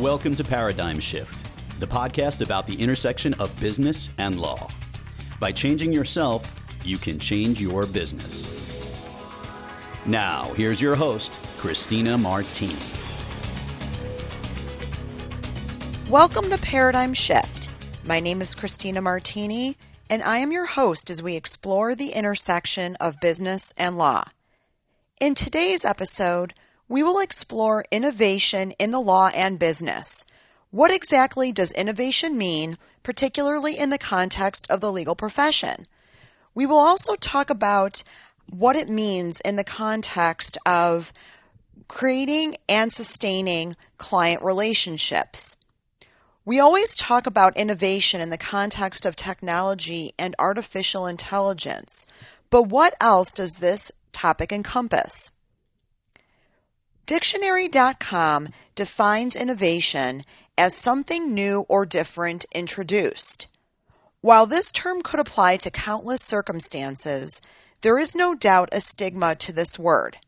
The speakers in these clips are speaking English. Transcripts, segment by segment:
Welcome to Paradigm Shift, the podcast about the intersection of business and law. By changing yourself, you can change your business. Now, here's your host, Christina Martini. Welcome to Paradigm Shift. My name is Christina Martini, and I am your host as we explore the intersection of business and law. In today's episode, we will explore innovation in the law and business. What exactly does innovation mean, particularly in the context of the legal profession? We will also talk about what it means in the context of creating and sustaining client relationships. We always talk about innovation in the context of technology and artificial intelligence, but what else does this topic encompass? Dictionary.com defines innovation as something new or different introduced. While this term could apply to countless circumstances, there is no doubt a stigma to this word.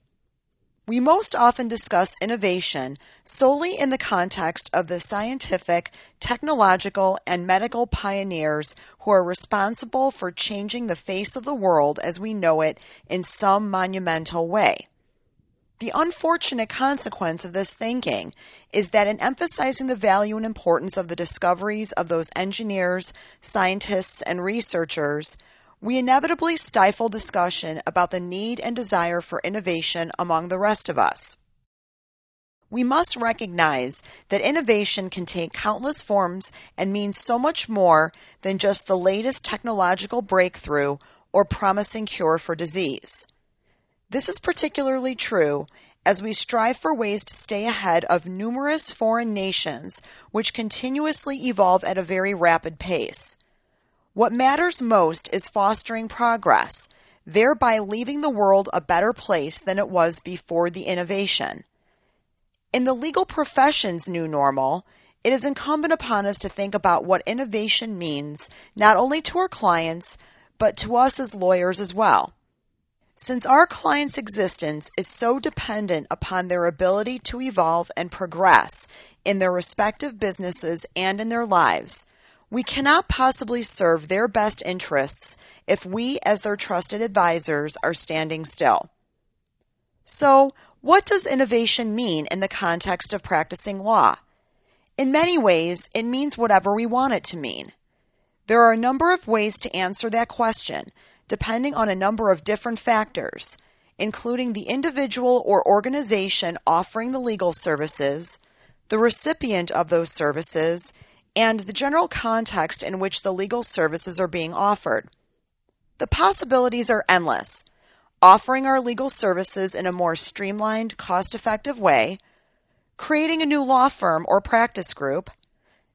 We most often discuss innovation solely in the context of the scientific, technological, and medical pioneers who are responsible for changing the face of the world as we know it in some monumental way. The unfortunate consequence of this thinking is that in emphasizing the value and importance of the discoveries of those engineers, scientists, and researchers, we inevitably stifle discussion about the need and desire for innovation among the rest of us. We must recognize that innovation can take countless forms and mean so much more than just the latest technological breakthrough or promising cure for disease. This is particularly true as we strive for ways to stay ahead of numerous foreign nations which continuously evolve at a very rapid pace. What matters most is fostering progress, thereby leaving the world a better place than it was before the innovation. In the legal profession's new normal, it is incumbent upon us to think about what innovation means not only to our clients, but to us as lawyers as well. Since our clients' existence is so dependent upon their ability to evolve and progress in their respective businesses and in their lives, we cannot possibly serve their best interests if we, as their trusted advisors, are standing still. So, what does innovation mean in the context of practicing law? In many ways, it means whatever we want it to mean. There are a number of ways to answer that question, depending on a number of different factors, including the individual or organization offering the legal services, the recipient of those services, and the general context in which the legal services are being offered. The possibilities are endless. Offering our legal services in a more streamlined, cost effective way, creating a new law firm or practice group,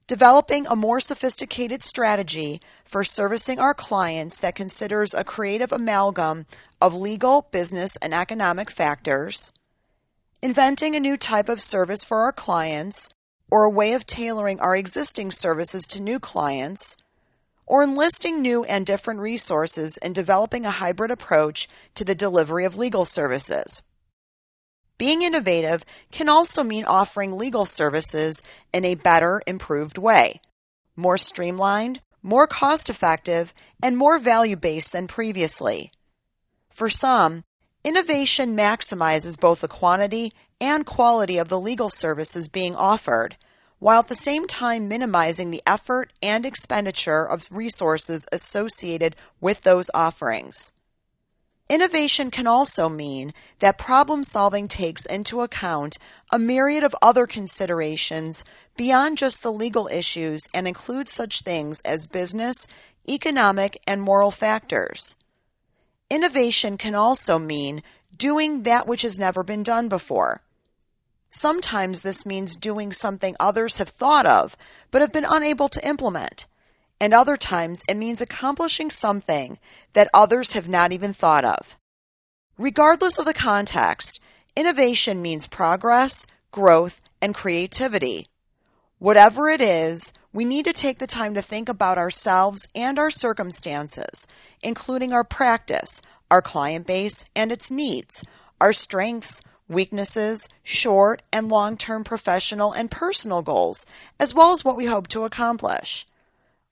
developing a more sophisticated strategy for servicing our clients that considers a creative amalgam of legal, business, and economic factors, inventing a new type of service for our clients, or a way of tailoring our existing services to new clients, or enlisting new and different resources and developing a hybrid approach to the delivery of legal services. Being innovative can also mean offering legal services in a better, improved way, more streamlined, more cost effective, and more value based than previously. For some, innovation maximizes both the quantity and quality of the legal services being offered, while at the same time minimizing the effort and expenditure of resources associated with those offerings. Innovation can also mean that problem solving takes into account a myriad of other considerations beyond just the legal issues and includes such things as business, economic, and moral factors. Innovation can also mean doing that which has never been done before. Sometimes this means doing something others have thought of but have been unable to implement and other times it means accomplishing something that others have not even thought of. Regardless of the context, innovation means progress, growth, and creativity. Whatever it is, we need to take the time to think about ourselves and our circumstances, including our practice, our client base, and its needs, our strengths, weaknesses, short and long term professional and personal goals, as well as what we hope to accomplish.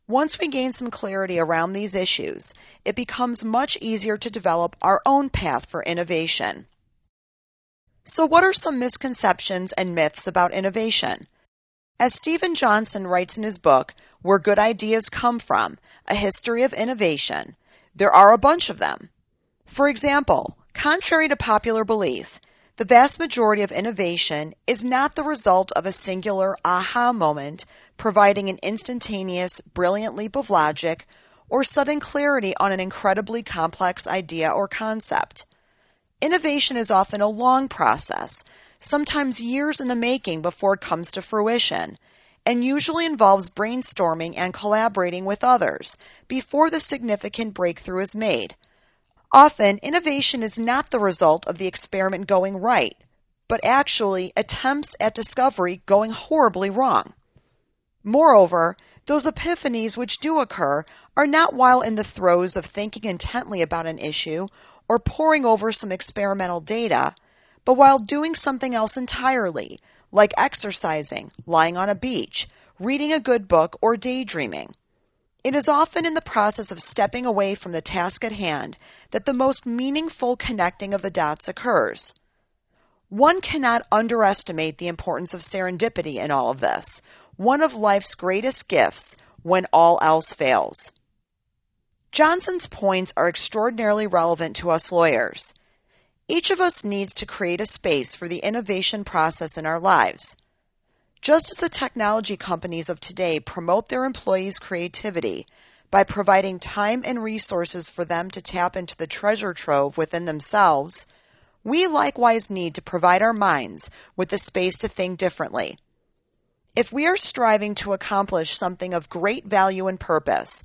Once we gain some clarity around these issues, it becomes much easier to develop our own path for innovation. So, what are some misconceptions and myths about innovation? As Steven Johnson writes in his book, Where Good Ideas Come From A History of Innovation, there are a bunch of them. For example, contrary to popular belief, the vast majority of innovation is not the result of a singular aha moment providing an instantaneous, brilliant leap of logic or sudden clarity on an incredibly complex idea or concept. Innovation is often a long process, sometimes years in the making before it comes to fruition, and usually involves brainstorming and collaborating with others before the significant breakthrough is made. Often, innovation is not the result of the experiment going right, but actually attempts at discovery going horribly wrong. Moreover, those epiphanies which do occur are not while in the throes of thinking intently about an issue or poring over some experimental data, but while doing something else entirely, like exercising, lying on a beach, reading a good book, or daydreaming. It is often in the process of stepping away from the task at hand that the most meaningful connecting of the dots occurs. One cannot underestimate the importance of serendipity in all of this, one of life's greatest gifts when all else fails. Johnson's points are extraordinarily relevant to us lawyers. Each of us needs to create a space for the innovation process in our lives. Just as the technology companies of today promote their employees' creativity by providing time and resources for them to tap into the treasure trove within themselves, we likewise need to provide our minds with the space to think differently. If we are striving to accomplish something of great value and purpose,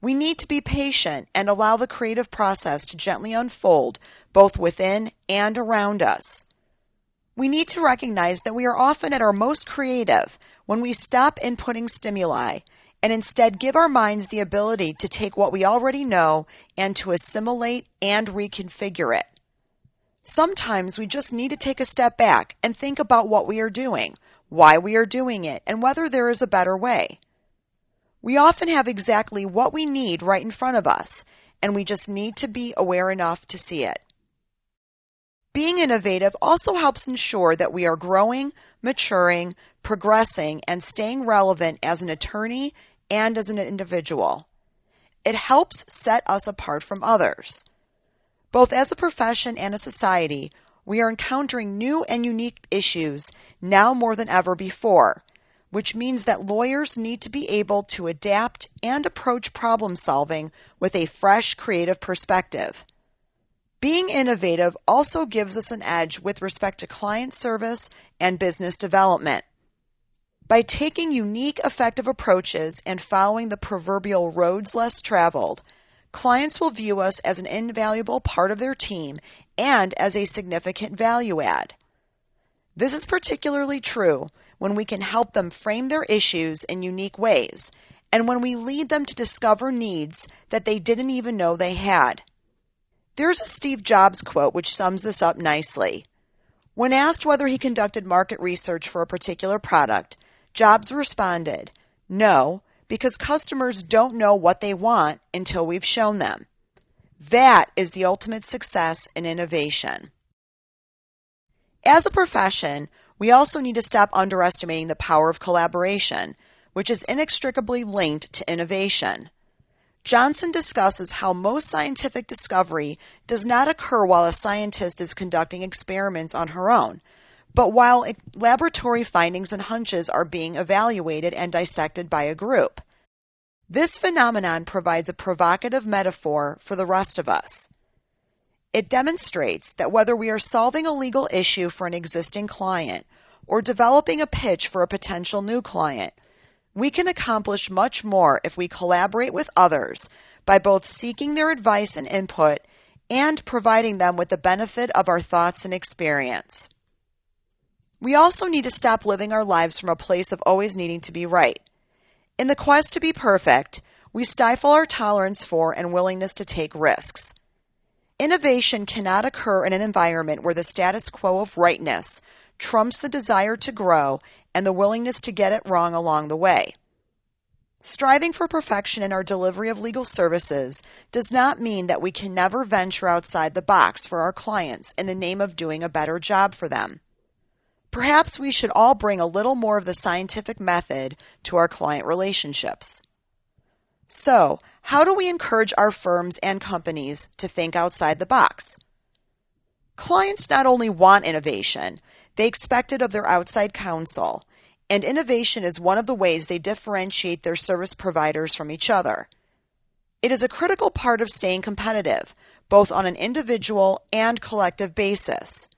we need to be patient and allow the creative process to gently unfold both within and around us. We need to recognize that we are often at our most creative when we stop inputting stimuli and instead give our minds the ability to take what we already know and to assimilate and reconfigure it. Sometimes we just need to take a step back and think about what we are doing, why we are doing it, and whether there is a better way. We often have exactly what we need right in front of us, and we just need to be aware enough to see it. Being innovative also helps ensure that we are growing, maturing, progressing, and staying relevant as an attorney and as an individual. It helps set us apart from others. Both as a profession and a society, we are encountering new and unique issues now more than ever before which means that lawyers need to be able to adapt and approach problem solving with a fresh, creative perspective. Being innovative also gives us an edge with respect to client service and business development. By taking unique, effective approaches and following the proverbial roads less traveled, clients will view us as an invaluable part of their team and as a significant value add. This is particularly true when we can help them frame their issues in unique ways, and when we lead them to discover needs that they didn't even know they had. There's a Steve Jobs quote which sums this up nicely. When asked whether he conducted market research for a particular product, Jobs responded, No, because customers don't know what they want until we've shown them. That is the ultimate success in innovation. As a profession, we also need to stop underestimating the power of collaboration, which is inextricably linked to innovation. Johnson discusses how most scientific discovery does not occur while a scientist is conducting experiments on her own, but while laboratory findings and hunches are being evaluated and dissected by a group. This phenomenon provides a provocative metaphor for the rest of us. It demonstrates that whether we are solving a legal issue for an existing client or developing a pitch for a potential new client, we can accomplish much more if we collaborate with others by both seeking their advice and input and providing them with the benefit of our thoughts and experience. We also need to stop living our lives from a place of always needing to be right. In the quest to be perfect, we stifle our tolerance for and willingness to take risks. Innovation cannot occur in an environment where the status quo of rightness trumps the desire to grow and the willingness to get it wrong along the way. Striving for perfection in our delivery of legal services does not mean that we can never venture outside the box for our clients in the name of doing a better job for them. Perhaps we should all bring a little more of the scientific method to our client relationships. So, how do we encourage our firms and companies to think outside the box? Clients not only want innovation, they expect it of their outside counsel, and innovation is one of the ways they differentiate their service providers from each other. It is a critical part of staying competitive, both on an individual and collective basis.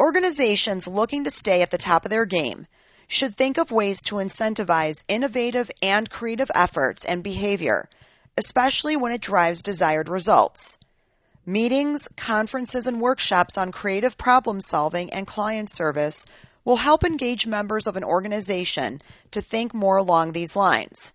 Organizations looking to stay at the top of their game should think of ways to incentivize innovative and creative efforts and behavior, especially when it drives desired results. Meetings, conferences, and workshops on creative problem solving and client service will help engage members of an organization to think more along these lines.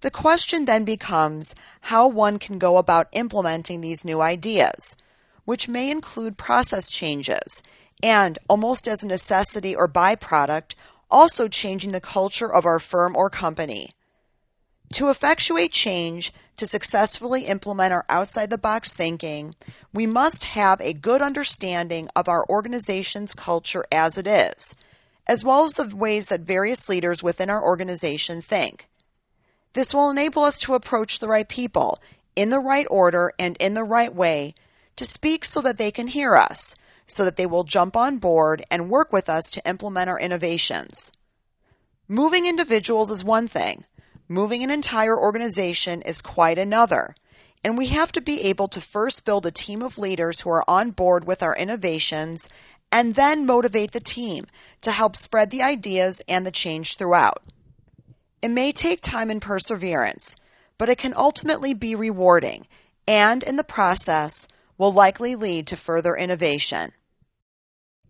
The question then becomes how one can go about implementing these new ideas which may include process changes and, almost as a necessity or byproduct, also changing the culture of our firm or company. To effectuate change, to successfully implement our outside the box thinking, we must have a good understanding of our organization's culture as it is, as well as the ways that various leaders within our organization think. This will enable us to approach the right people in the right order and in the right way to speak so that they can hear us, so that they will jump on board and work with us to implement our innovations. Moving individuals is one thing, moving an entire organization is quite another. And we have to be able to first build a team of leaders who are on board with our innovations and then motivate the team to help spread the ideas and the change throughout. It may take time and perseverance, but it can ultimately be rewarding and, in the process, will likely lead to further innovation.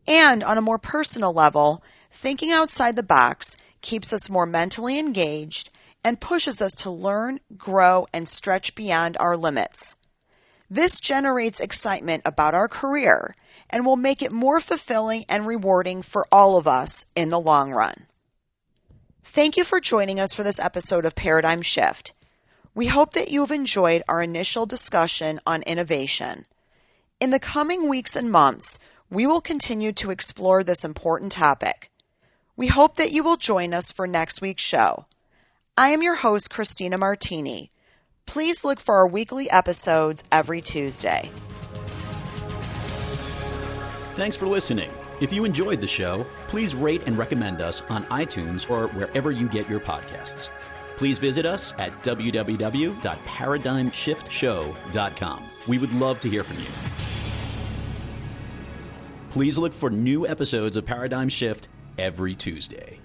And on a more personal level, thinking outside the box keeps us more mentally engaged and pushes us to learn, grow, and stretch beyond our limits. This generates excitement about our career and will make it more fulfilling and rewarding for all of us in the long run. Thank you for joining us for this episode of Paradigm Shift. We hope that you have enjoyed our initial discussion on innovation. In the coming weeks and months, we will continue to explore this important topic. We hope that you will join us for next week's show. I am your host, Christina Martini. Please look for our weekly episodes every Tuesday. Thanks for listening. If you enjoyed the show, please rate and recommend us on iTunes or wherever you get your podcasts. Please visit us at www.paradigmshiftshow.com. We would love to hear from you. Please look for new episodes of Paradigm Shift every Tuesday.